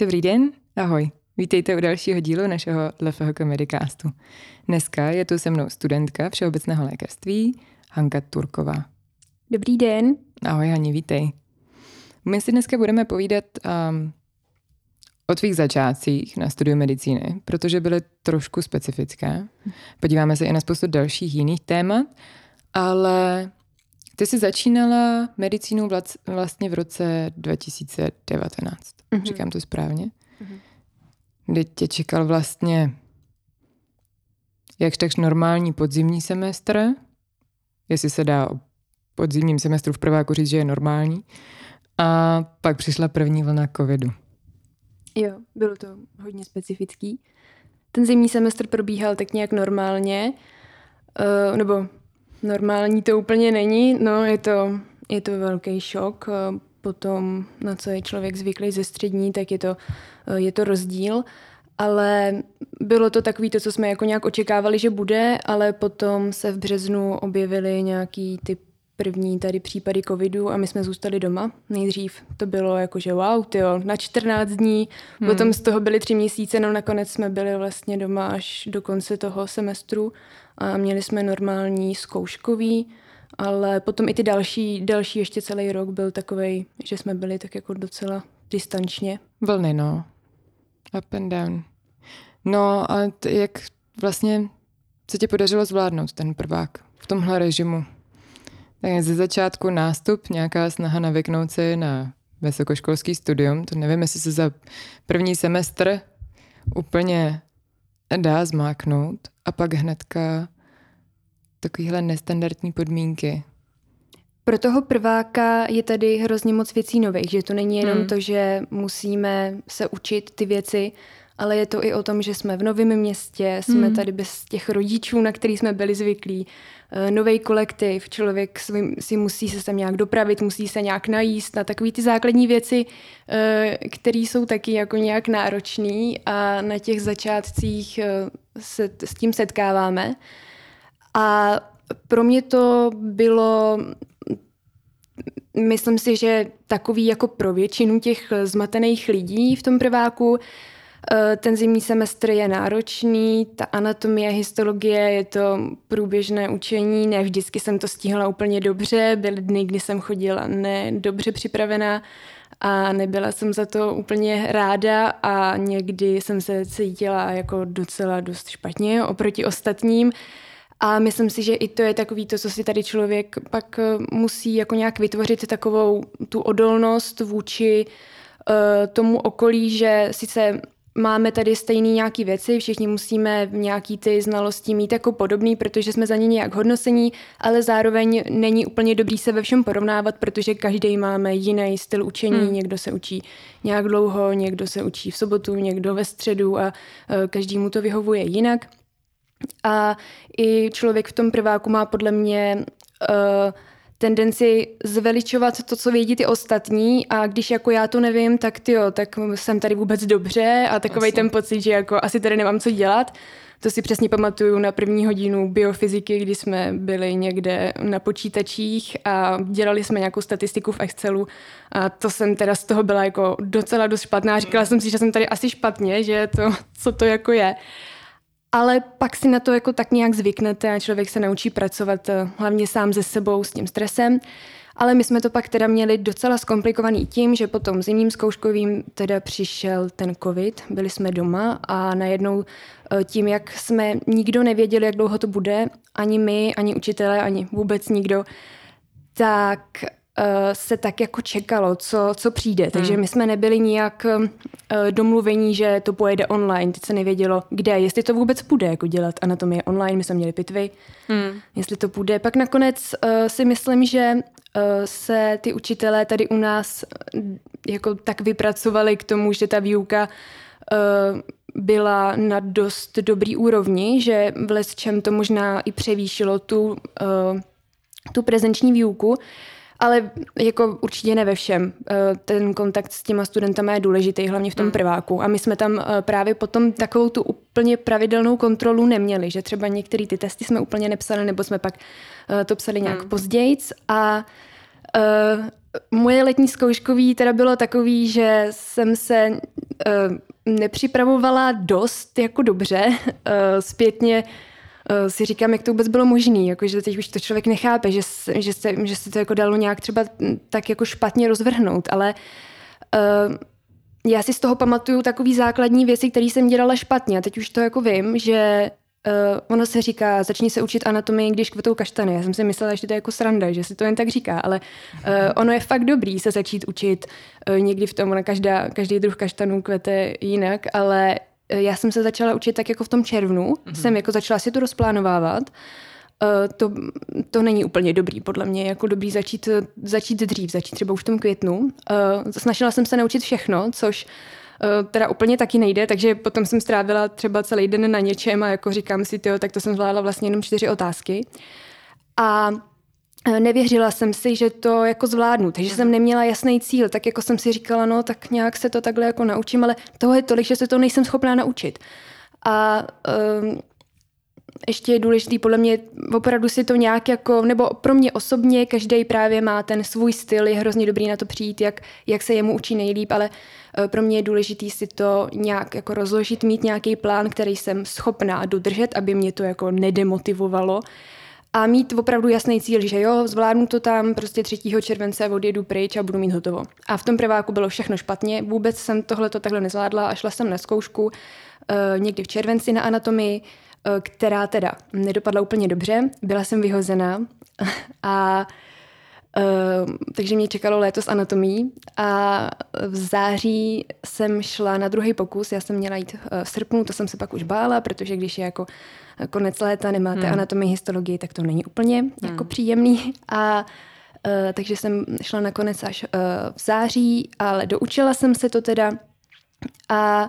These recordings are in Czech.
Dobrý den, ahoj. Vítejte u dalšího dílu našeho LFH Comedycastu. Dneska je tu se mnou studentka Všeobecného lékařství Hanka Turková. Dobrý den. Ahoj Hani, vítej. My si dneska budeme povídat um, o tvých začátcích na studiu medicíny, protože byly trošku specifické. Podíváme se i na spoustu dalších jiných témat, ale ty jsi začínala medicínu vlastně v roce 2019. Mm-hmm. Říkám to správně? Mm-hmm. Kdy tě čekal vlastně jakž takž normální podzimní semestr, jestli se dá o podzimním semestru v prváku říct, že je normální. A pak přišla první vlna covidu. Jo, bylo to hodně specifický. Ten zimní semestr probíhal tak nějak normálně, uh, nebo normální to úplně není, no je to, je to velký šok. Uh, potom, na co je člověk zvyklý ze střední, tak je to, uh, je to rozdíl. Ale bylo to takový to, co jsme jako nějak očekávali, že bude, ale potom se v březnu objevily nějaký typ první tady případy covidu a my jsme zůstali doma. Nejdřív to bylo jako, že wow, tyjo, na 14 dní, hmm. potom z toho byly tři měsíce, no nakonec jsme byli vlastně doma až do konce toho semestru a měli jsme normální zkouškový, ale potom i ty další, další ještě celý rok byl takový, že jsme byli tak jako docela distančně. Vlny, no. Up and down. No a t- jak vlastně se ti podařilo zvládnout ten prvák v tomhle režimu? Tak ze začátku nástup, nějaká snaha navyknout se na vysokoškolský studium. To nevím, jestli se za první semestr úplně dá zmáknout a pak hnedka takovýhle nestandardní podmínky. Pro toho prváka je tady hrozně moc věcí nových, že to není jenom hmm. to, že musíme se učit ty věci, ale je to i o tom, že jsme v novém městě, jsme hmm. tady bez těch rodičů, na který jsme byli zvyklí. Eh, Nový kolektiv, člověk si musí se sem nějak dopravit, musí se nějak najíst na takové ty základní věci, eh, které jsou taky jako nějak náročné a na těch začátcích eh, se s tím setkáváme. A pro mě to bylo myslím si, že takový jako pro většinu těch zmatených lidí v tom prváku, ten zimní semestr je náročný, ta anatomie, histologie, je to průběžné učení, ne vždycky jsem to stihla úplně dobře, byly dny, kdy jsem chodila nedobře připravená a nebyla jsem za to úplně ráda a někdy jsem se cítila jako docela dost špatně oproti ostatním. A myslím si, že i to je takový to, co si tady člověk pak eh, musí jako nějak vytvořit takovou tu odolnost vůči uh, tomu okolí, že sice máme tady stejný nějaký věci, všichni musíme nějaký ty znalosti mít jako podobný, protože jsme za ně nějak hodnocení, ale zároveň není úplně dobrý se ve všem porovnávat, protože každý máme jiný styl učení, hmm. někdo se učí nějak dlouho, někdo se učí v sobotu, někdo ve středu a uh, každý mu to vyhovuje jinak. A i člověk v tom prváku má podle mě uh, tendenci zveličovat to, co vědí ty ostatní a když jako já to nevím, tak ty jo, tak jsem tady vůbec dobře a takový ten pocit, že jako asi tady nemám co dělat. To si přesně pamatuju na první hodinu biofyziky, kdy jsme byli někde na počítačích a dělali jsme nějakou statistiku v Excelu a to jsem teda z toho byla jako docela dost špatná. Říkala jsem si, že jsem tady asi špatně, že to, co to jako je. Ale pak si na to jako tak nějak zvyknete a člověk se naučí pracovat eh, hlavně sám se sebou s tím stresem. Ale my jsme to pak teda měli docela zkomplikovaný tím, že potom zimním zkouškovým teda přišel ten covid, byli jsme doma a najednou eh, tím, jak jsme nikdo nevěděli, jak dlouho to bude, ani my, ani učitelé, ani vůbec nikdo, tak se tak jako čekalo, co, co přijde. Hmm. Takže my jsme nebyli nijak uh, domluvení, že to pojede online. Teď se nevědělo, kde, jestli to vůbec půjde jako dělat anatomie online. My jsme měli pitvy, hmm. jestli to půjde. Pak nakonec uh, si myslím, že uh, se ty učitelé tady u nás uh, jako tak vypracovali k tomu, že ta výuka uh, byla na dost dobrý úrovni, že v čem to možná i převýšilo tu, uh, tu prezenční výuku. Ale jako určitě ne ve všem. Eh, ten kontakt s těma studentama je důležitý, hlavně v tom hmm. prváku. A my jsme tam eh, právě potom takovou tu úplně pravidelnou kontrolu neměli, že třeba některé ty testy jsme úplně nepsali, nebo jsme pak eh, to psali nějak hmm. později. A moje letní zkouškový teda bylo takový, že jsem se nepřipravovala dost jako dobře. Zpětně si říkám, jak to vůbec bylo možné, jako, že teď už to člověk nechápe, že, že, se, že se to jako dalo nějak třeba tak jako špatně rozvrhnout, ale uh, já si z toho pamatuju takový základní věci, které jsem dělala špatně. A teď už to jako vím, že Uh, ono se říká, začni se učit anatomii, když kvetou kaštany. Já jsem si myslela, že to je jako sranda, že se to jen tak říká, ale uh, ono je fakt dobrý se začít učit uh, někdy v tom, ona každá, každý druh kaštanů kvete jinak, ale já jsem se začala učit tak jako v tom červnu, mm-hmm. jsem jako začala si to rozplánovávat. Uh, to, to není úplně dobrý, podle mě, jako dobrý začít, začít dřív, začít třeba už v tom květnu. Snažila jsem se naučit všechno, což Eh, teda úplně taky nejde, takže potom jsem strávila třeba celý den na něčem a jako říkám si, tyjo, tak to jsem zvládla vlastně jenom čtyři otázky. A eh, nevěřila jsem si, že to jako zvládnu, takže jsem neměla jasný cíl, tak jako jsem si říkala, no tak nějak se to takhle jako naučím, ale toho je tolik, že se to nejsem schopná naučit. A um, ještě je důležitý podle mě opravdu si to nějak jako, nebo pro mě osobně, každý právě má ten svůj styl, je hrozně dobrý na to přijít, jak, jak se jemu učí nejlíp, ale eh, pro mě je důležitý si to nějak jako rozložit, mít nějaký plán, který jsem schopná dodržet, aby mě to jako nedemotivovalo a mít opravdu jasný cíl, že jo, zvládnu to tam, prostě 3. července odjedu pryč a budu mít hotovo. A v tom prváku bylo všechno špatně, vůbec jsem tohle to takhle nezvládla a šla jsem na zkoušku uh, někdy v červenci na anatomii, Eh, která teda nedopadla úplně dobře. Byla jsem vyhozená a Uh, takže mě čekalo léto s anatomí a v září jsem šla na druhý pokus, já jsem měla jít uh, v srpnu, to jsem se pak už bála, protože když je jako konec léta, nemáte hmm. anatomii, histologii, tak to není úplně hmm. jako příjemný a uh, takže jsem šla nakonec až uh, v září, ale doučila jsem se to teda a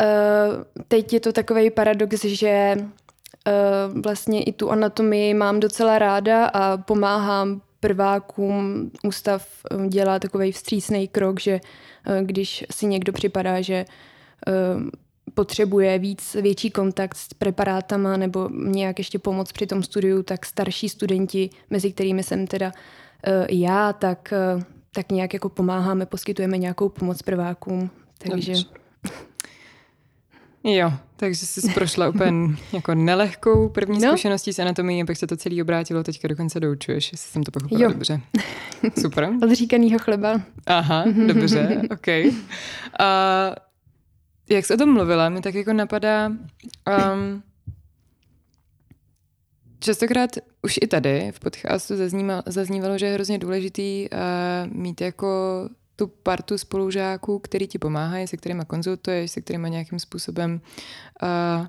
Uh, teď je to takový paradox, že uh, vlastně i tu anatomii mám docela ráda a pomáhám prvákům. Ústav dělá takový vstřícný krok, že uh, když si někdo připadá, že potřebuje víc, větší kontakt s preparátama nebo nějak ještě pomoc při tom studiu, tak starší studenti, mezi kterými jsem teda uh, já, tak, uh, tak nějak jako pomáháme, poskytujeme nějakou pomoc prvákům. Takže... Dobře. Jo, takže jsi prošla úplně jako nelehkou první no. zkušeností s anatomií, abych se to celý obrátilo, teďka dokonce doučuješ, jestli jsem to pochopila jo. dobře. Super. Od říkanýho chleba. Aha, dobře, ok. A jak jsi o tom mluvila, mi tak jako napadá, um, častokrát už i tady v podcastu zaznívalo, že je hrozně důležitý uh, mít jako tu partu spolužáků, který ti pomáhají, se kterými konzultuješ, se kterými nějakým způsobem uh,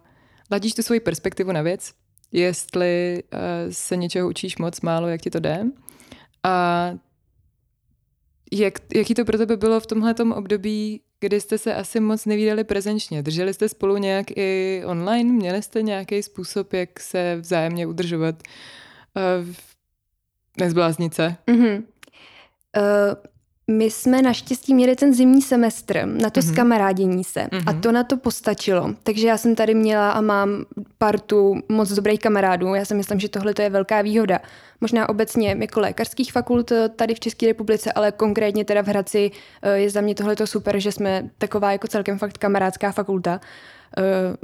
ladíš tu svoji perspektivu na věc, jestli uh, se něčeho učíš moc málo, jak ti to jde. A jak, jaký to pro tebe bylo v tomhle období, kdy jste se asi moc nevídali prezenčně? Drželi jste spolu nějak i online? Měli jste nějaký způsob, jak se vzájemně udržovat? Uh, nezbláznit se? Mm-hmm. Uh, my jsme naštěstí měli ten zimní semestr na to mm-hmm. zkamarádění se mm-hmm. a mhm. to na to postačilo. Takže já jsem tady měla a mám partu moc dobrých kamarádů. Já si myslím, že tohle je velká výhoda. Možná obecně jako lékařských fakult tady v České republice, ale konkrétně teda v Hradci eh, je za mě tohle super, že jsme taková jako celkem fakt kamarádská fakulta. Eh,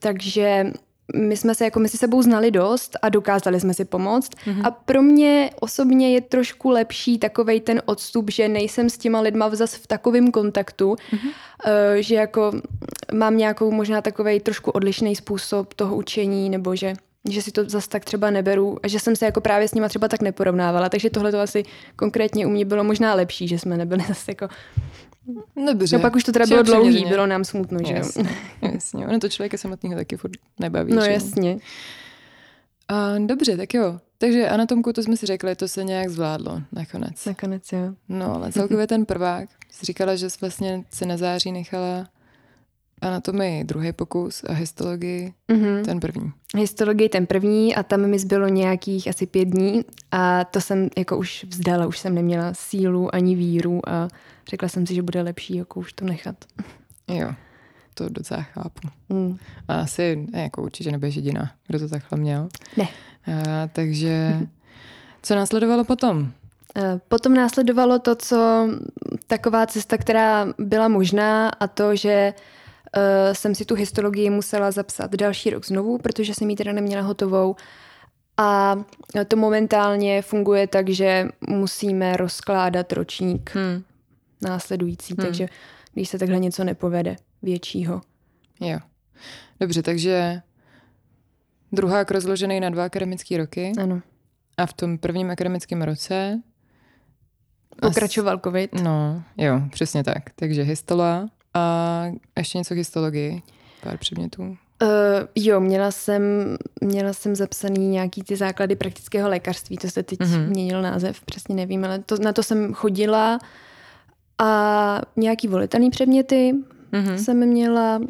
takže my jsme se jako mezi sebou znali dost a dokázali jsme si pomoct. Mm-hmm. A pro mě osobně je trošku lepší takovej ten odstup, že nejsem s těma lidma zase v takovém kontaktu, mm-hmm. uh, že jako mám nějakou možná takovej trošku odlišný způsob toho učení, nebo že že si to zase tak třeba neberu a že jsem se jako právě s nima třeba tak neporovnávala, takže tohle to asi konkrétně u mě bylo možná lepší, že jsme nebyli zase jako Dobře. No pak už to teda bylo dlouhý, bylo nám smutno, že jasně, jasně. Ono to člověka samotného taky furt nebaví. No že? jasně. A, dobře, tak jo. Takže anatomku, to jsme si řekli, to se nějak zvládlo nakonec. Nakonec, jo. No, ale celkově ten prvák, jsi říkala, že jsi vlastně se na září nechala anatomii druhý pokus a histologii mm-hmm. ten první. Histologii ten první a tam mi zbylo nějakých asi pět dní a to jsem jako už vzdala, už jsem neměla sílu ani víru a řekla jsem si, že bude lepší jako už to nechat. Jo, to docela chápu. Mm. A asi jako určitě nebudeš jediná, kdo to takhle měl. Ne. A, takže co následovalo potom? Eh, potom následovalo to, co taková cesta, která byla možná a to, že uh, jsem si tu histologii musela zapsat další rok znovu, protože jsem ji teda neměla hotovou. A to momentálně funguje tak, že musíme rozkládat ročník hmm. následující, hmm. takže když se takhle něco nepovede většího. Jo. Dobře, takže druhák rozložený na dva akademické roky. Ano. A v tom prvním akademickém roce Pokračoval covid. No, jo, přesně tak. Takže histola a ještě něco histologii, pár předmětů. Uh, jo, měla jsem, měla jsem zapsaný nějaký ty základy praktického lékařství, to se teď mm-hmm. měnil název, přesně nevím, ale to, na to jsem chodila a nějaký volitelný předměty mm-hmm. jsem měla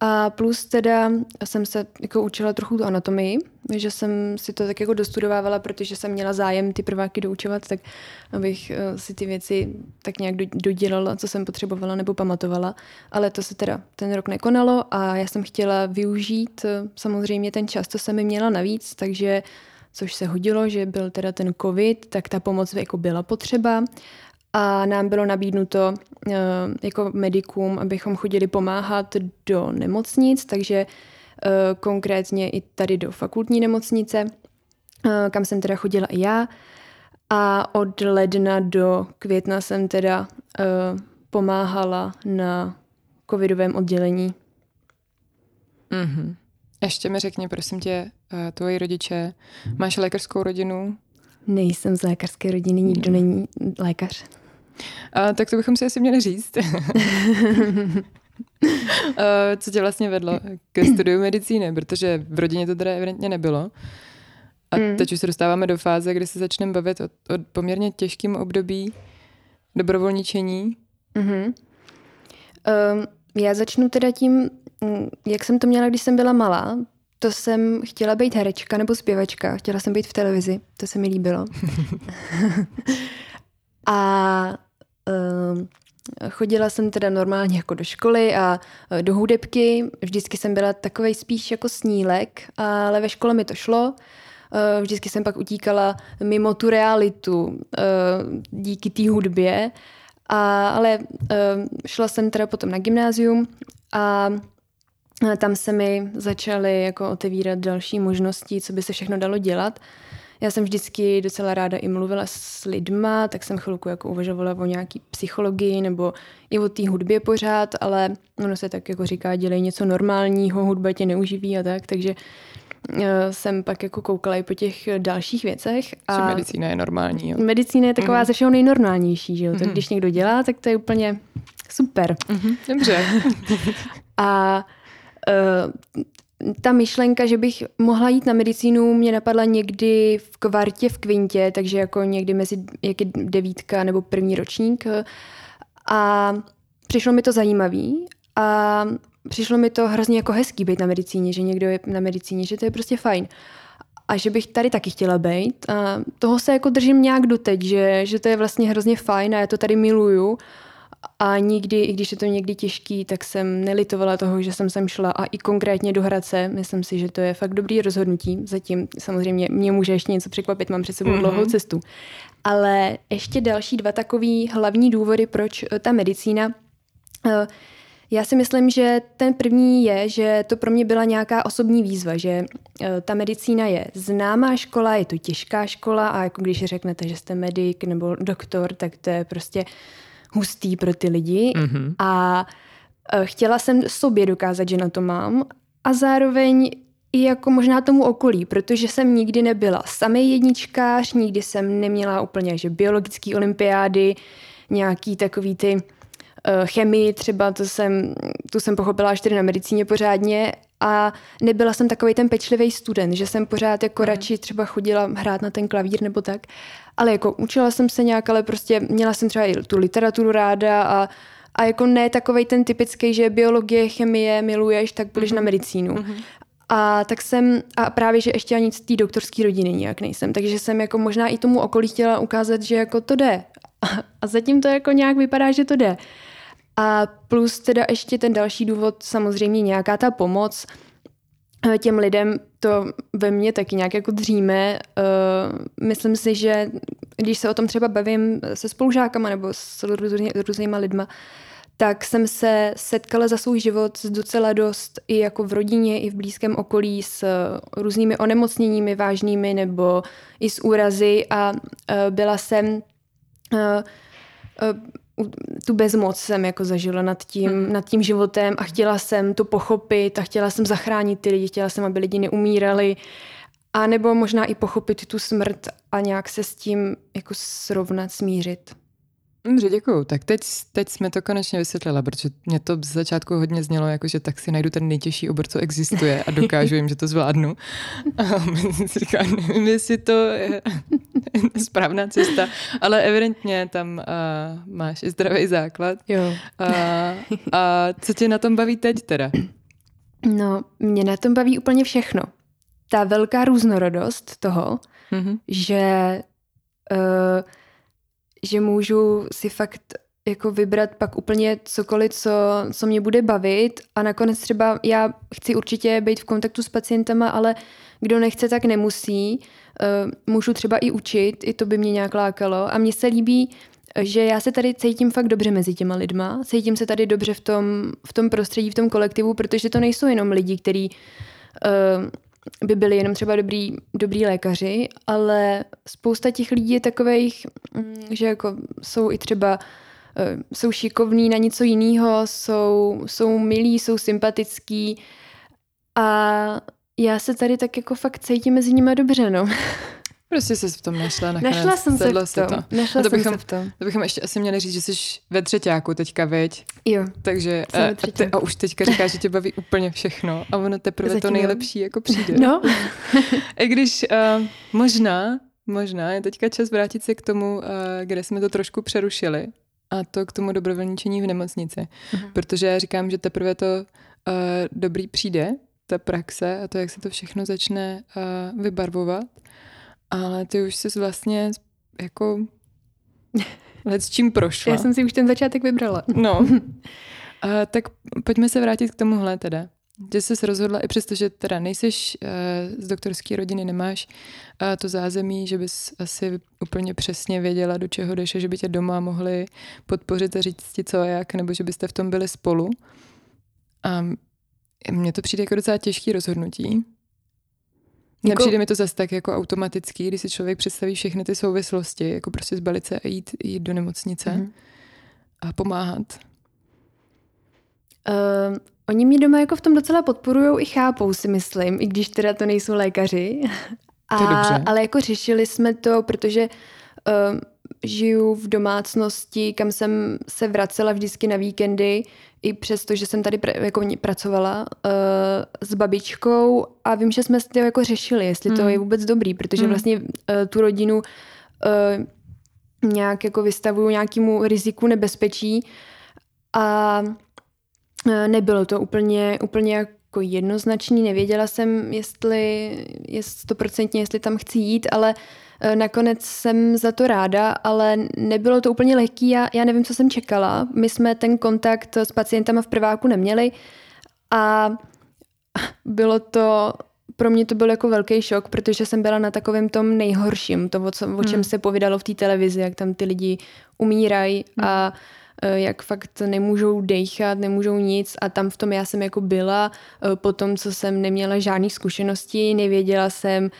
a plus teda jsem se jako učila trochu tu anatomii, že jsem si to tak jako dostudovávala, protože jsem měla zájem ty prváky doučovat, tak abych eh, si ty věci tak nějak dodělala, co jsem potřebovala nebo pamatovala. Ale to se teda ten rok nekonalo a já jsem chtěla využít eh, samozřejmě ten čas, co jsem mi měla navíc, takže což se hodilo, že byl teda ten covid, tak ta pomoc jako byla potřeba a nám bylo nabídnuto uh, jako medikům, abychom chodili pomáhat do nemocnic, takže uh, konkrétně i tady do fakultní nemocnice, uh, kam jsem teda chodila i já. A od ledna do května jsem teda pomáhala na covidovém oddělení. Mm-hmm. Ještě mi řekni, prosím tě, tvoji rodiče, máš lékařskou rodinu? Nejsem z lékařské rodiny, nikdo není lékař. A, tak to bychom si asi měli říct. Co tě vlastně vedlo ke studiu medicíny, protože v rodině to teda evidentně nebylo. A mm. teď už se dostáváme do fáze, kdy se začneme bavit o, o poměrně těžkém období dobrovolničení. Mm-hmm. Um, já začnu teda tím, mm, jak jsem to měla, když jsem byla malá. To jsem chtěla být herečka nebo zpěvačka. Chtěla jsem být v televizi. To se mi líbilo. a chodila jsem teda normálně jako do školy a uh, do hudebky. Vždycky jsem byla takovej spíš jako snílek, ale ve škole mi to šlo. Uh, vždycky jsem pak utíkala mimo tu realitu uh, díky té hudbě. A, ale šla jsem teda potom na gymnázium a tam se mi začaly jako otevírat další možnosti, co by se všechno dalo dělat. Já jsem vždycky docela ráda i mluvila s lidma, tak jsem chvilku jako uvažovala o nějaký psychologii nebo i o té hudbě pořád, ale ono se tak jako říká, dělej něco normálního, hudba tě neuživí a tak, takže eh, jsem pak jako koukala i po těch dalších věcech. A medicína je normální. Jo? Medicína je taková mm. ze všeho nejnormálnější, že jo? Mm. Tak mhm. když někdo dělá, tak to je úplně super. Mm-hmm. Dobře. a uh, ta myšlenka, že bych mohla jít na medicínu, mě napadla někdy v kvartě, v kvintě, takže jako někdy mezi jak devítka nebo první ročník. A přišlo mi to zajímavý a přišlo mi to hrozně jako hezký být na medicíně, že někdo je na medicíně, že to je prostě fajn. A že bych tady taky chtěla být. A toho se jako držím nějak doteď, že, že to je vlastně hrozně fajn a já to tady miluju. A nikdy, i když je to někdy těžký, tak jsem nelitovala toho, že jsem sem šla a i konkrétně do Hradce. Myslím si, že to je fakt dobrý rozhodnutí. Zatím samozřejmě mě může ještě něco překvapit, mám před sebou mm-hmm. dlouhou cestu. Ale ještě další dva takový hlavní důvody, proč eh, ta medicína. Eh, já si myslím, že ten první je, že to pro mě byla nějaká osobní výzva, že eh, ta medicína je známá škola, je to těžká škola a jako když řeknete, že jste medic nebo doktor, tak to je prostě hustý pro ty lidi mm-hmm. a e, chtěla jsem sobě dokázat, že na to mám a zároveň i jako možná tomu okolí, protože jsem nikdy nebyla samý jedničkář, nikdy jsem neměla úplně že biologické olympiády, nějaký takový ty uh, chemii třeba, to jsem, tu jsem pochopila až tedy na medicíně pořádně a nebyla jsem takový ten pečlivý student, že jsem pořád jako mm. radši třeba chodila hrát na ten klavír nebo tak. Ale jako učila jsem se nějak, ale prostě měla jsem třeba i tu literaturu ráda a, a jako ne takový ten typický, že biologie, chemie miluješ, tak budeš mm-hmm. na mhm. medicínu. Mm-hmm. A tak jsem, a právě, že ještě ani z té doktorské rodiny nijak nejsem, takže jsem jako možná i tomu okolí chtěla ukázat, že jako to jde. A, a zatím to jako nějak vypadá, že to jde. A plus teda ještě ten další důvod, samozřejmě nějaká ta pomoc těm lidem, to ve mně taky nějak jako dříme. Uh, myslím si, že když se o tom třeba bavím se spolužákama nebo s různý, různýma lidma, tak jsem se setkala za svůj život s docela dost i jako v rodině, i v blízkém okolí s různými onemocněními vážnými nebo i s úrazy a byla jsem tu bezmoc jsem jako zažila nad tím, hmm. nad tím životem a chtěla jsem to pochopit a chtěla jsem zachránit ty lidi, chtěla jsem, aby lidi neumírali a nebo možná i pochopit tu smrt a nějak se s tím jako srovnat, smířit. Dobře, děkuju. Tak teď, teď jsme to konečně vysvětlila, protože mě to z začátku hodně znělo, jako že tak si najdu ten nejtěžší obor, co existuje a dokážu jim, že to zvládnu. A si říká, nevím, jestli to je správná cesta, ale evidentně tam uh, máš i zdravý základ. Jo. A, a co tě na tom baví teď teda? No, mě na tom baví úplně všechno. Ta velká různorodost toho, mm-hmm. že uh, že můžu si fakt jako vybrat pak úplně cokoliv, co, co mě bude bavit. A nakonec třeba já chci určitě být v kontaktu s pacientama, ale kdo nechce, tak nemusí. Uh, můžu třeba i učit, i to by mě nějak lákalo. A mně se líbí, že já se tady cítím fakt dobře mezi těma lidma, cítím se tady dobře v tom, v tom prostředí, v tom kolektivu, protože to nejsou jenom lidi, kteří uh, by byli jenom třeba dobrý, dobrý lékaři, ale spousta těch lidí je takových, mm, že jako jsou i třeba eh, jsou šikovní na něco jiného, jsou, jsou milí, jsou sympatický a já se tady tak jako fakt cítím mezi nimi dobře, no. Prostě jsi v tom našla nakonec. Našla jsem se v tom. To. Našla to bychom, jsem se v tom. To bychom ještě asi měli říct, že jsi ve třetíku teďka, veď? Jo. Takže a, a, ty, a už teďka říkáš, že tě baví úplně všechno a ono teprve Zatím to nejlepší jako přijde. No. I když uh, možná, možná je teďka čas vrátit se k tomu, uh, kde jsme to trošku přerušili a to k tomu dobrovolničení v nemocnici. Uh-huh. Protože já říkám, že teprve to uh, dobrý přijde, ta praxe a to, jak se to všechno začne uh, vybarvovat ale ty už jsi vlastně jako let s čím prošla. Já jsem si už ten začátek vybrala. No. A, tak pojďme se vrátit k tomuhle teda. Že jsi rozhodla, i přesto, že teda nejseš uh, z doktorské rodiny, nemáš uh, to zázemí, že bys asi úplně přesně věděla, do čeho jdeš a že by tě doma mohli podpořit a říct ti co a jak, nebo že byste v tom byli spolu. A mně to přijde jako docela těžký rozhodnutí, jako... Nepřijde mi to zase tak jako automatický, když si člověk představí všechny ty souvislosti, jako prostě zbalit se a jít, jít do nemocnice mm-hmm. a pomáhat. Uh, oni mě doma jako v tom docela podporují i chápou, si myslím, i když teda to nejsou lékaři. A, to je dobře. Ale jako řešili jsme to, protože uh, žiju v domácnosti, kam jsem se vracela vždycky na víkendy, i přesto, že jsem tady pr- jako pracovala uh, s babičkou a vím, že jsme to jako řešili, jestli mm. to hmm. je vůbec dobrý, protože mm. vlastně uh, tu rodinu uh, nějak jako vystavuju nějakému riziku nebezpečí a uh, nebylo to úplně, úplně jako jednoznačný, nevěděla jsem, jestli je stoprocentně, jestli tam chci jít, ale uh, nakonec jsem za to ráda, ale nebylo to úplně lehký. Já, já nevím, co jsem čekala. My jsme ten kontakt s pacientama v prváku neměli a bylo to pro mě to byl jako velký šok, protože jsem byla na takovém tom nejhorším, to, o, co, o čem hmm. se povídalo v té televizi, jak tam ty lidi umírají hmm. a eh, jak fakt nemůžou dechat, nemůžou nic a tam v tom já jsem jako byla eh, po tom, co jsem neměla žádné zkušenosti, nevěděla jsem,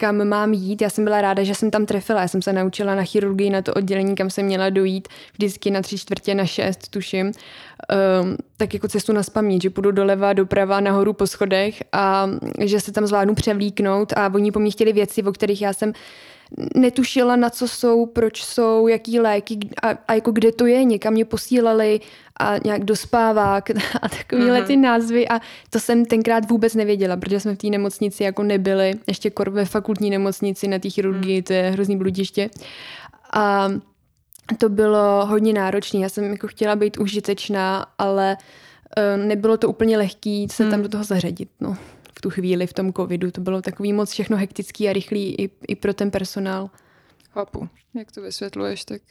kam mám jít. Já jsem byla ráda, že jsem tam trefila. Já jsem se naučila na chirurgii, na to oddělení, kam jsem měla dojít, vždycky na tři čtvrtě, na šest, tuším. Um, tak jako cestu na spaměť, že půjdu doleva, doprava, nahoru po schodech a že se tam zvládnu převlíknout a oni po mně chtěli věci, o kterých já jsem netušila, na co jsou, proč jsou, jaký léky a, a jako kde to je. Někam mě posílali a nějak do spávák a takovéhle ty názvy a to jsem tenkrát vůbec nevěděla, protože jsme v té nemocnici jako nebyli, ještě kor ve fakultní nemocnici na té chirurgii, mm. to je hrozný bludiště. A to bylo hodně náročné. Já jsem jako chtěla být užitečná, ale uh, nebylo to úplně lehký se mm. tam do toho zařadit. No v tu chvíli v tom covidu. To bylo takový moc všechno hektický a rychlý i, i pro ten personál. Chápu. Jak to vysvětluješ, tak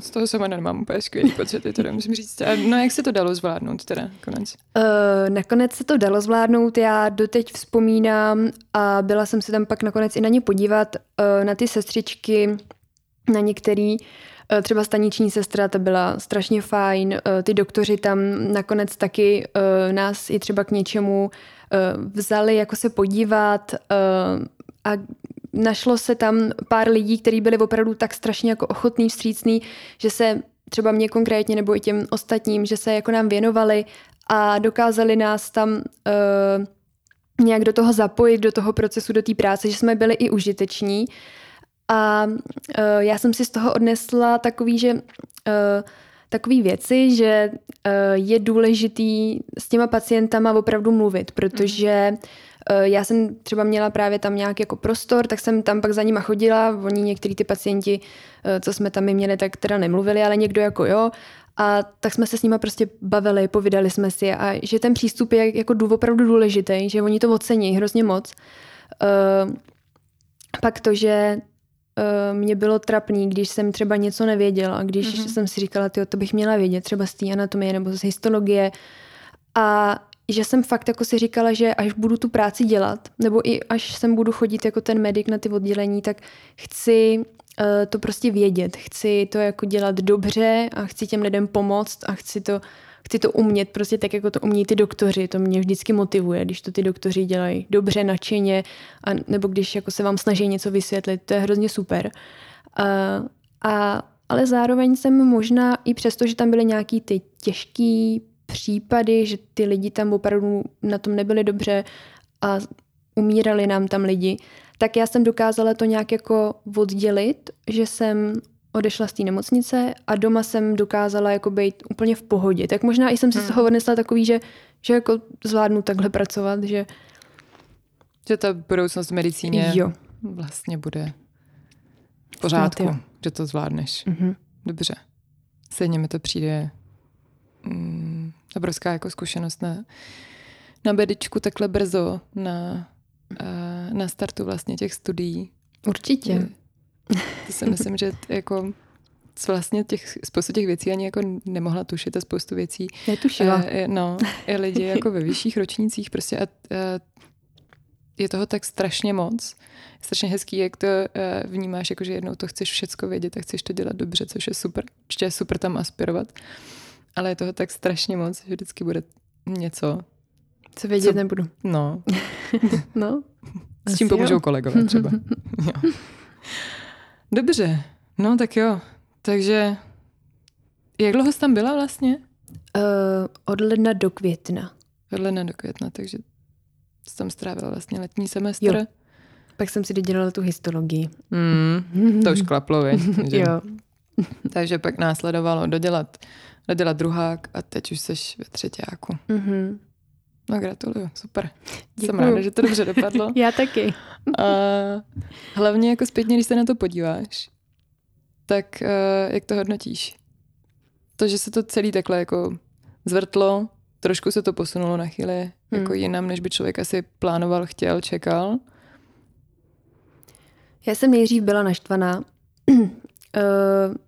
Z toho sama nemám úplně skvělý pocity, to musím říct. A no jak se to dalo zvládnout teda konec? Uh, nakonec se to dalo zvládnout, já doteď vzpomínám a byla jsem se tam pak nakonec i na ně podívat, uh, na ty sestřičky, na některý, uh, třeba staniční sestra, ta byla strašně fajn, uh, ty doktoři tam nakonec taky uh, nás i třeba k něčemu uh, vzali jako se podívat uh, a našlo se tam pár lidí, kteří byli opravdu tak strašně jako ochotný, vstřícný, že se třeba mě konkrétně nebo i těm ostatním, že se jako nám věnovali a dokázali nás tam uh, nějak do toho zapojit, do toho procesu, do té práce, že jsme byli i užiteční. A uh, já jsem si z toho odnesla takový, že uh, takové věci, že uh, je důležitý s těma pacientama opravdu mluvit, protože Eh, já jsem třeba měla právě tam nějaký jako prostor, tak jsem tam pak za nima chodila. Oni některý ty pacienti, eh, co jsme tam měli, tak teda nemluvili, ale někdo jako jo. A tak jsme se s nima prostě bavili, povídali jsme si a že ten přístup je jako opravdu důležitý, že oni to ocení hrozně moc. Pak to, že mě bylo trapný, když jsem třeba něco nevěděla, když mm-hmm. jsem si říkala, tyjo, to bych měla vědět, třeba z té anatomie nebo z histologie. A že jsem fakt jako si říkala, že až budu tu práci dělat, nebo i až sem budu chodit jako ten medic na ty oddělení, tak chci uh, to prostě vědět. Chci to jako dělat dobře a chci těm lidem pomoct a chci to, chci to umět prostě tak, jako to umí ty doktoři. To mě vždycky motivuje, když to ty doktoři dělají dobře, nadšeně, a, nebo když jako se vám snaží něco vysvětlit. To je hrozně super. Uh, a ale zároveň jsem možná, i přesto, že tam byly nějaký ty těžký případy, že ty lidi tam opravdu na tom nebyli dobře a umírali nám tam lidi, tak já jsem dokázala to nějak jako oddělit, že jsem odešla z té nemocnice a doma jsem dokázala jako být úplně v pohodě. Tak možná i jsem si hmm. z toho odnesla takový, že, že jako zvládnu takhle pracovat, že... Že ta budoucnost v medicíně jo. vlastně bude v pořádku, no, že to zvládneš. Mm-hmm. Dobře. Stejně mi to přijde mm, obrovská jako zkušenost na, na bedičku takhle brzo na, na startu vlastně těch studií. Určitě. To si myslím, že jako vlastně těch, spoustu těch věcí ani jako nemohla tušit a spoustu věcí. Netušila. E, no, i lidi jako ve vyšších ročnících prostě a, a je toho tak strašně moc. Strašně hezký, jak to uh, vnímáš, jako že jednou to chceš všecko vědět a chceš to dělat dobře, což je super. Ještě je super tam aspirovat ale je toho tak strašně moc, že vždycky bude něco. Co vědět co... nebudu. No. no. S tím pomůžou kolegové třeba. jo. Dobře, no tak jo. Takže jak dlouho jsi tam byla vlastně? Uh, od ledna do května. Od ledna do května, takže jsi tam strávila vlastně letní semestr. Jo. Pak jsem si dodělala tu histologii. Mm, to už klaplo, že? jo. Takže pak následovalo dodělat dodělat druhák a teď už seš ve třetíku. Mm-hmm. No gratuluju, super. Děkuju. Jsem ráda, že to dobře dopadlo. Já taky. a hlavně jako zpětně, když se na to podíváš, tak uh, jak to hodnotíš? To, že se to celý takhle jako zvrtlo, trošku se to posunulo na chvíli hmm. jako jinam, než by člověk asi plánoval, chtěl, čekal. Já jsem nejdřív byla naštvaná. uh,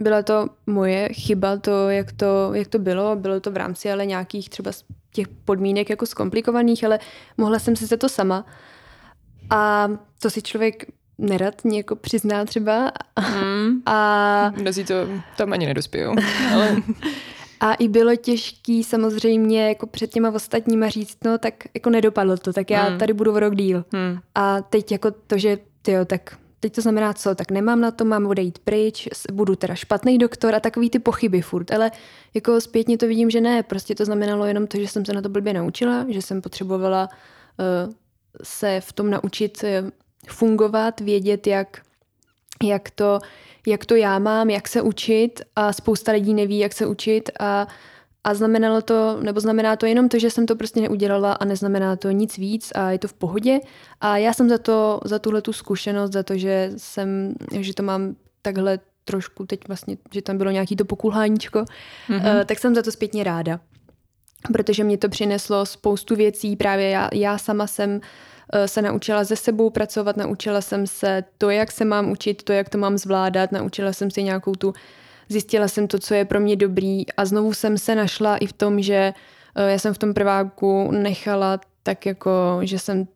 byla to moje chyba, to jak, to, jak to bylo. Bylo to v rámci ale nějakých třeba těch podmínek jako zkomplikovaných, ale mohla jsem si se to sama. A to si člověk nerad jako přizná třeba. Mm. A... Mnozí to tam ani nedospějou. Ale... A i bylo těžký samozřejmě jako před těma ostatníma říct, no tak jako nedopadlo to, tak já mm. tady budu v rok díl. Mm. A teď jako to, že tyjo, tak teď to znamená co, tak nemám na to, mám odejít pryč, budu teda špatný doktor a takový ty pochyby furt, ale jako zpětně to vidím, že ne, prostě to znamenalo jenom to, že jsem se na to blbě naučila, že jsem potřebovala uh, se v tom naučit uh, fungovat, vědět, jak, jak, to, jak to já mám, jak se učit a spousta lidí neví, jak se učit a a znamenalo to, nebo znamená to jenom to, že jsem to prostě neudělala a neznamená to nic víc a je to v pohodě. A já jsem za to, za tuhle tu zkušenost, za to, že jsem, že to mám takhle trošku teď vlastně, že tam bylo nějaký to pokulháníčko, mm-hmm. uh, tak jsem za to zpětně ráda. protože mě to přineslo spoustu věcí. Právě já, já sama jsem eh, se naučila ze sebou pracovat, naučila jsem se to, jak se mám učit, to, jak to mám zvládat, naučila jsem si nějakou tu, zjistila jsem to, co je pro mě dobrý a znovu jsem se našla i v tom, že eh, já jsem v tom prváku nechala tak jako, že jsem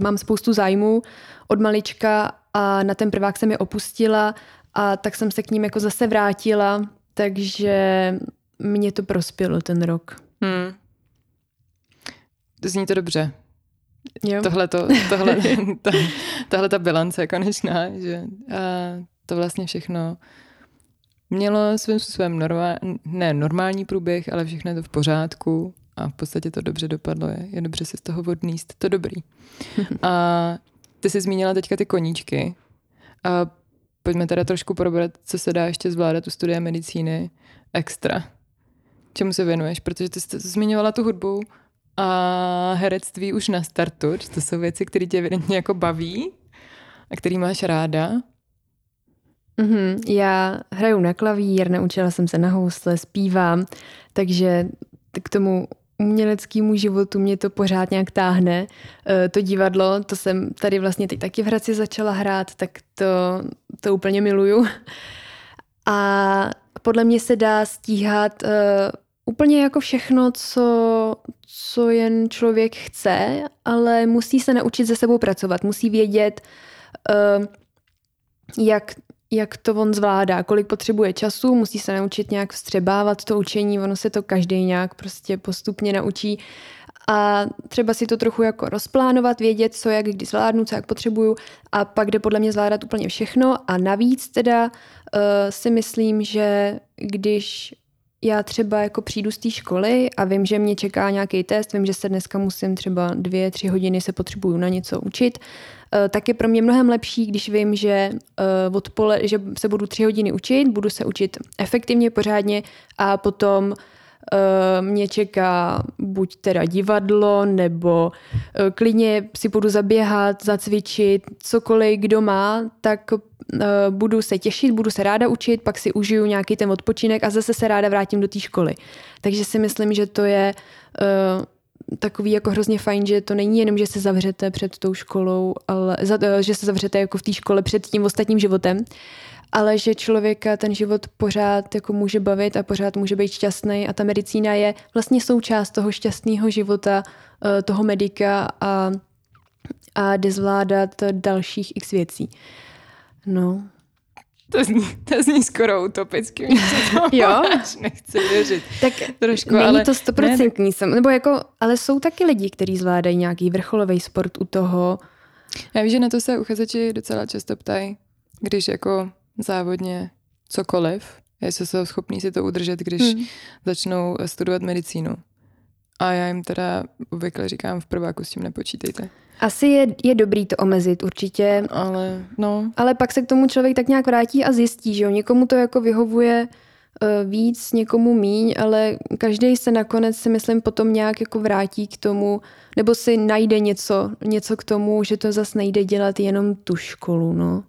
mám spoustu zájmů od malička a na ten prvák jsem je opustila a tak jsem se k ním jako zase vrátila, takže mě to prospělo ten rok. Hmm. Zní to dobře. Jo. Tohle, to, tohle, ta, tahle ta bilance konečná, že a to vlastně všechno mělo svým způsobem normál, ne normální průběh, ale všechno je to v pořádku a v podstatě to dobře dopadlo. Je, je dobře si z toho odníst. To dobrý. A ty jsi zmínila teďka ty koníčky. A pojďme teda trošku probrat, co se dá ještě zvládat u studia medicíny extra. Čemu se věnuješ? Protože ty jsi zmiňovala tu hudbu a herectví už na startu. To jsou věci, které tě evidentně jako baví a který máš ráda. Mm-hmm. Já hraju na klavír, naučila jsem se na housle, zpívám, takže k tomu uměleckému životu mě to pořád nějak táhne. E, to divadlo, to jsem tady vlastně teď taky v Hradci začala hrát, tak to, to úplně miluju. A podle mě se dá stíhat uh, úplně jako všechno, co, co jen člověk chce, ale musí se naučit se sebou pracovat. Musí vědět, uh, jak jak to on zvládá, kolik potřebuje času, musí se naučit nějak vstřebávat to učení, ono se to každý nějak prostě postupně naučí. A třeba si to trochu jako rozplánovat, vědět, co jak kdy zvládnu, co jak potřebuju a pak jde podle mě zvládat úplně všechno. A navíc teda uh, si myslím, že když já třeba jako přijdu z té školy a vím, že mě čeká nějaký test, vím, že se dneska musím třeba dvě, tři hodiny se potřebuju na něco učit, tak je pro mě mnohem lepší, když vím, že eh, odpole, že se budu tři hodiny učit, budu se učit efektivně, pořádně a potom eh, mě čeká buď teda divadlo, nebo klidně si budu zaběhat, zacvičit, cokoliv kdo má, tak budu se těšit, budu se ráda učit, pak si užiju nějaký ten odpočinek a zase se ráda vrátím do té školy. Takže si myslím, že to je takový jako hrozně fajn, že to není jenom, že se zavřete před tou školou, ale za, uh, že se zavřete jako v té škole před tím ostatním životem, ale že člověka ten život pořád jako může bavit a pořád může být šťastný a ta medicína je vlastně součást toho šťastného života uh, toho medika a, a jde zvládat dalších x věcí. No. To zní, to zní skoro utopicky. jo? Nechci věřit. Tak Trošku, není ale, to stoprocentní. Ne, nebo jako, ale jsou taky lidi, kteří zvládají nějaký vrcholový sport u toho. Já vím, že na to se uchazeči docela často ptají, když jako závodně cokoliv, jestli jsou schopní si to udržet, když hmm. začnou studovat medicínu. A já jim teda obvykle říkám v prváku s tím nepočítejte. Asi je, je dobrý to omezit určitě. Ale, no. Ale pak se k tomu člověk tak nějak vrátí a zjistí, že jo, někomu to jako vyhovuje uh, víc, někomu míň, ale každý se nakonec si myslím potom nějak jako vrátí k tomu, nebo si najde něco, něco k tomu, že to zase nejde dělat jenom tu školu, no.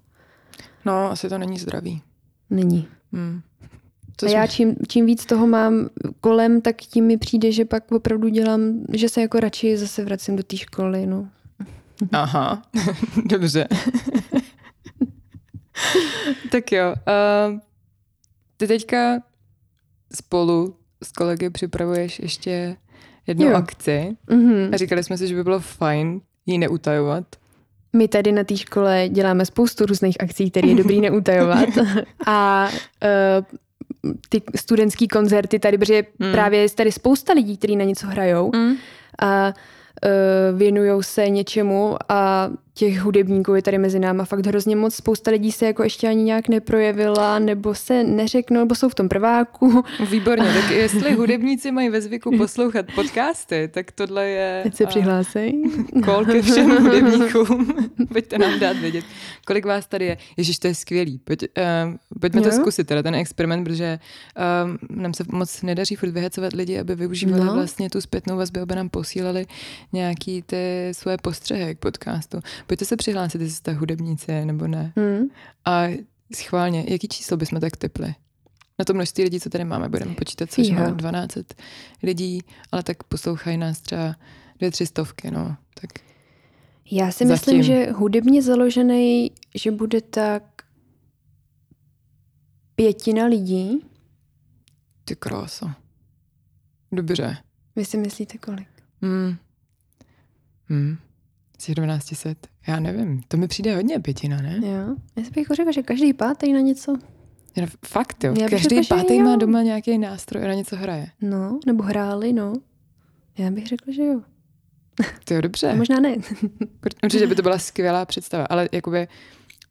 No, asi to není zdravý. Není. Hmm. To a já čím, čím víc toho mám kolem, tak tím mi přijde, že pak opravdu dělám, že se jako radši zase vracím do té školy, no. Aha, dobře. tak jo, uh, ty teďka spolu s kolegy připravuješ ještě jednu jo. akci mm-hmm. a říkali jsme si, že by bylo fajn ji neutajovat. My tady na té škole děláme spoustu různých akcí, které je dobrý neutajovat. a uh, ty studentský koncerty tady, protože mm. právě je tady spousta lidí, kteří na něco hrajou. Mm. A uh, věnují se něčemu a těch hudebníků je tady mezi náma fakt hrozně moc. Spousta lidí se jako ještě ani nějak neprojevila, nebo se neřeknou, nebo jsou v tom prváku. Výborně, tak jestli hudebníci mají ve zvyku poslouchat podcasty, tak tohle je... Teď se přihlásej. Kol ke všem hudebníkům. Pojďte nám dát vědět, kolik vás tady je. Ježíš, to je skvělý. Pojď, uh, pojďme jo? to zkusit, teda ten experiment, protože uh, nám se moc nedaří furt vyhecovat lidi, aby využívali no. vlastně tu zpětnou vazbu, aby nám posílali nějaký ty svoje postřehy k podcastu pojďte se přihlásit, jestli jste hudebníci nebo ne. Hmm. A schválně, jaký číslo bychom tak typli? Na to množství lidí, co tady máme, budeme počítat, což máme 12 lidí, ale tak poslouchají nás třeba dvě, tři stovky, no. Tak Já si myslím, Zatím. že hudebně založený, že bude tak pětina lidí. Ty krása. Dobře. Vy si myslíte kolik? Hmm. Hmm. Z těch 1200? Já nevím. To mi přijde hodně pětina, ne? Jo. Já si bych řekla, že každý pátý na něco. Já, fakt jo. Já každý řekla, pátý má doma nějaký nástroj a na něco hraje. No, nebo hráli, no. Já bych řekla, že jo. To je dobře. Možná ne. Určitě by to byla skvělá představa, ale jakoby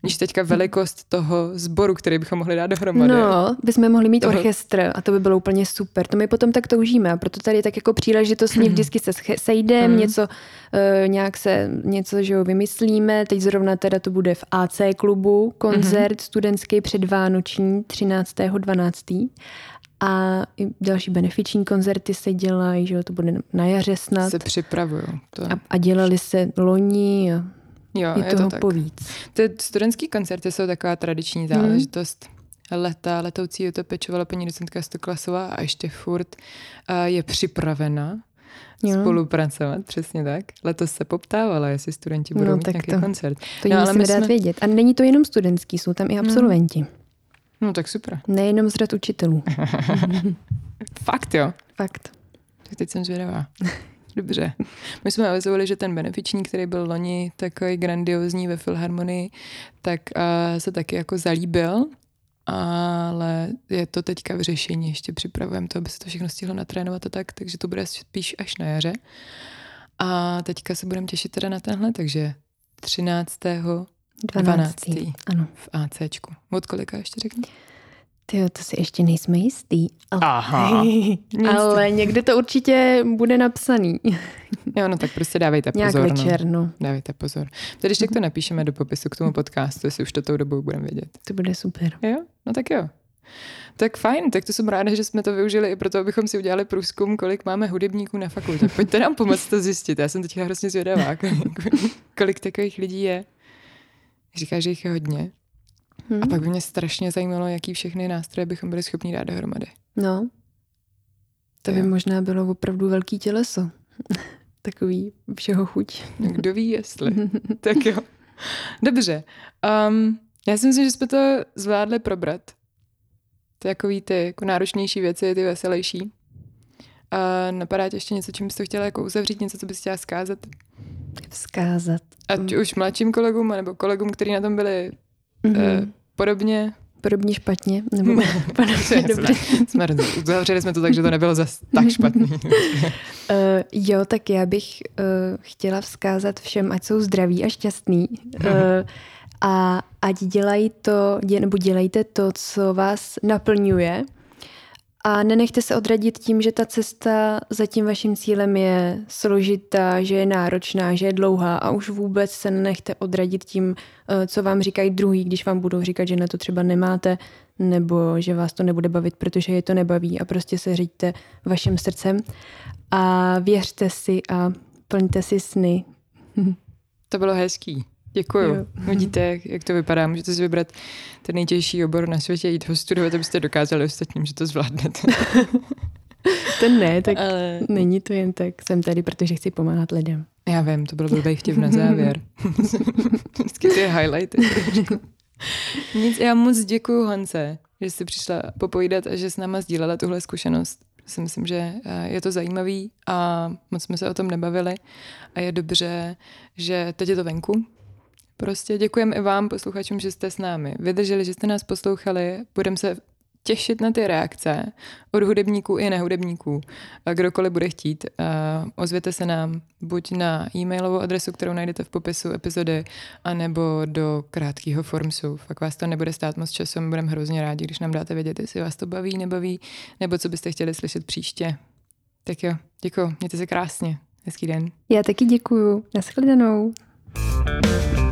Víš teďka velikost toho sboru, který bychom mohli dát dohromady. No, bychom mohli mít toho... orchestr a to by bylo úplně super. To my potom tak toužíme a proto tady tak jako příležitostně mm. vždycky se sejdeme, mm. něco, uh, nějak se něco, že jo, vymyslíme. Teď zrovna teda to bude v AC klubu, koncert mm. studentský předvánoční 13.12. A i další benefiční koncerty se dělají, že jo, to bude na jaře snad. Se připravují. To... A, a dělali se loni a Jo, je, je toho to tak. povíc. Ty studentský koncerty jsou taková tradiční mhm. záležitost. Hmm. Leta, letoucí to pečovala paní docentka Stoklasová a ještě furt je připravena jo. spolupracovat, přesně tak. Letos se poptávala, jestli studenti budou no, mít nějaký to, koncert. To no, ale my dát jsme... vědět. A není to jenom studentský, jsou tam i mhm. absolventi. Hmm. No tak super. Nejenom z řad učitelů. Fakt jo? Fakt. Tak teď jsem zvědavá. Dobře. My jsme avizovali, že ten benefiční, který byl loni takový grandiozní ve Filharmonii, tak uh, se taky jako zalíbil, ale je to teďka v řešení, ještě připravujeme to, aby se to všechno stihlo natrénovat a tak, takže to bude spíš až na jaře. A teďka se budeme těšit teda na tenhle, takže 13. 12. 12. Ano. v ACčku. Od kolika ještě řekni? Ty to si ještě nejsme jistý. Ale, Aha. ale někde to určitě bude napsaný. Jo, no tak prostě dávejte pozor. Nějak no. večer, no. Dávejte pozor. Tedy ještě to napíšeme do popisu k tomu podcastu, jestli už to tou dobou budeme vědět. To bude super. Jo, no tak jo. Tak fajn, tak to jsem ráda, že jsme to využili i proto, abychom si udělali průzkum, kolik máme hudebníků na fakultě. Pojďte nám pomoct to zjistit. Já jsem teďka hrozně zvědavá, kolik takových lidí je. Říká, že jich je hodně. Hmm. A pak by mě strašně zajímalo, jaký všechny nástroje bychom byli schopni dát dohromady. No. To by jo. možná bylo opravdu velký těleso. Takový všeho chuť. Kdo ví, jestli. tak jo. Dobře. Um, já si myslím, že jsme to zvládli probrat. Ty takový ty jako náročnější věci, ty veselější. A napadá tě ještě něco, čím bys to chtěla jako uzavřít, něco, co bys chtěla zkázat? Vzkázat. Ať už mladším kolegům, nebo kolegům, kteří na tom byli mm-hmm. Podobně. Podobně špatně? Nebo podobně dobře. Jsme, uzavřeli jsme to tak, že to nebylo zas tak špatný. uh, jo, tak já bych uh, chtěla vzkázat všem, ať jsou zdraví a šťastní. Uh, a ať dělají to, dě, nebo dělejte to, co vás naplňuje a nenechte se odradit tím, že ta cesta za tím vaším cílem je složitá, že je náročná, že je dlouhá a už vůbec se nenechte odradit tím, eh, co vám říkají druhý, když vám budou říkat, že na to třeba nemáte nebo že vás to nebude bavit, protože je to nebaví a prostě se říďte vaším srdcem a věřte si a plňte si sny. To bylo hezký. Děkuju. Jo. Vidíte, jak, jak to vypadá. Můžete si vybrat ten nejtěžší obor na světě, jít ho studovat, abyste dokázali ostatním, že to zvládnete. to ne, tak Ale... není to jen tak. Jsem tady, protože chci pomáhat lidem. Já vím, to byl blbý vtip na závěr. Vždycky ty highlighty. Nic, já moc děkuju Hance, že jsi přišla popovídat a že s náma sdílela tuhle zkušenost. Si myslím, že eh, je to zajímavý a moc jsme se o tom nebavili a je dobře, že teď je to venku, Prostě děkujeme i vám, posluchačům, že jste s námi. Vydrželi, že jste nás poslouchali. Budeme se těšit na ty reakce od hudebníků i nehudebníků. Kdokoliv bude chtít, ozvěte se nám buď na e-mailovou adresu, kterou najdete v popisu epizody, anebo do krátkého formsu. Fakt vás to nebude stát moc času, my budeme hrozně rádi, když nám dáte vědět, jestli vás to baví, nebaví, nebo co byste chtěli slyšet příště. Tak jo, děkuji, mějte se krásně. Hezký den. Já taky děkuju. Naschledanou. thank you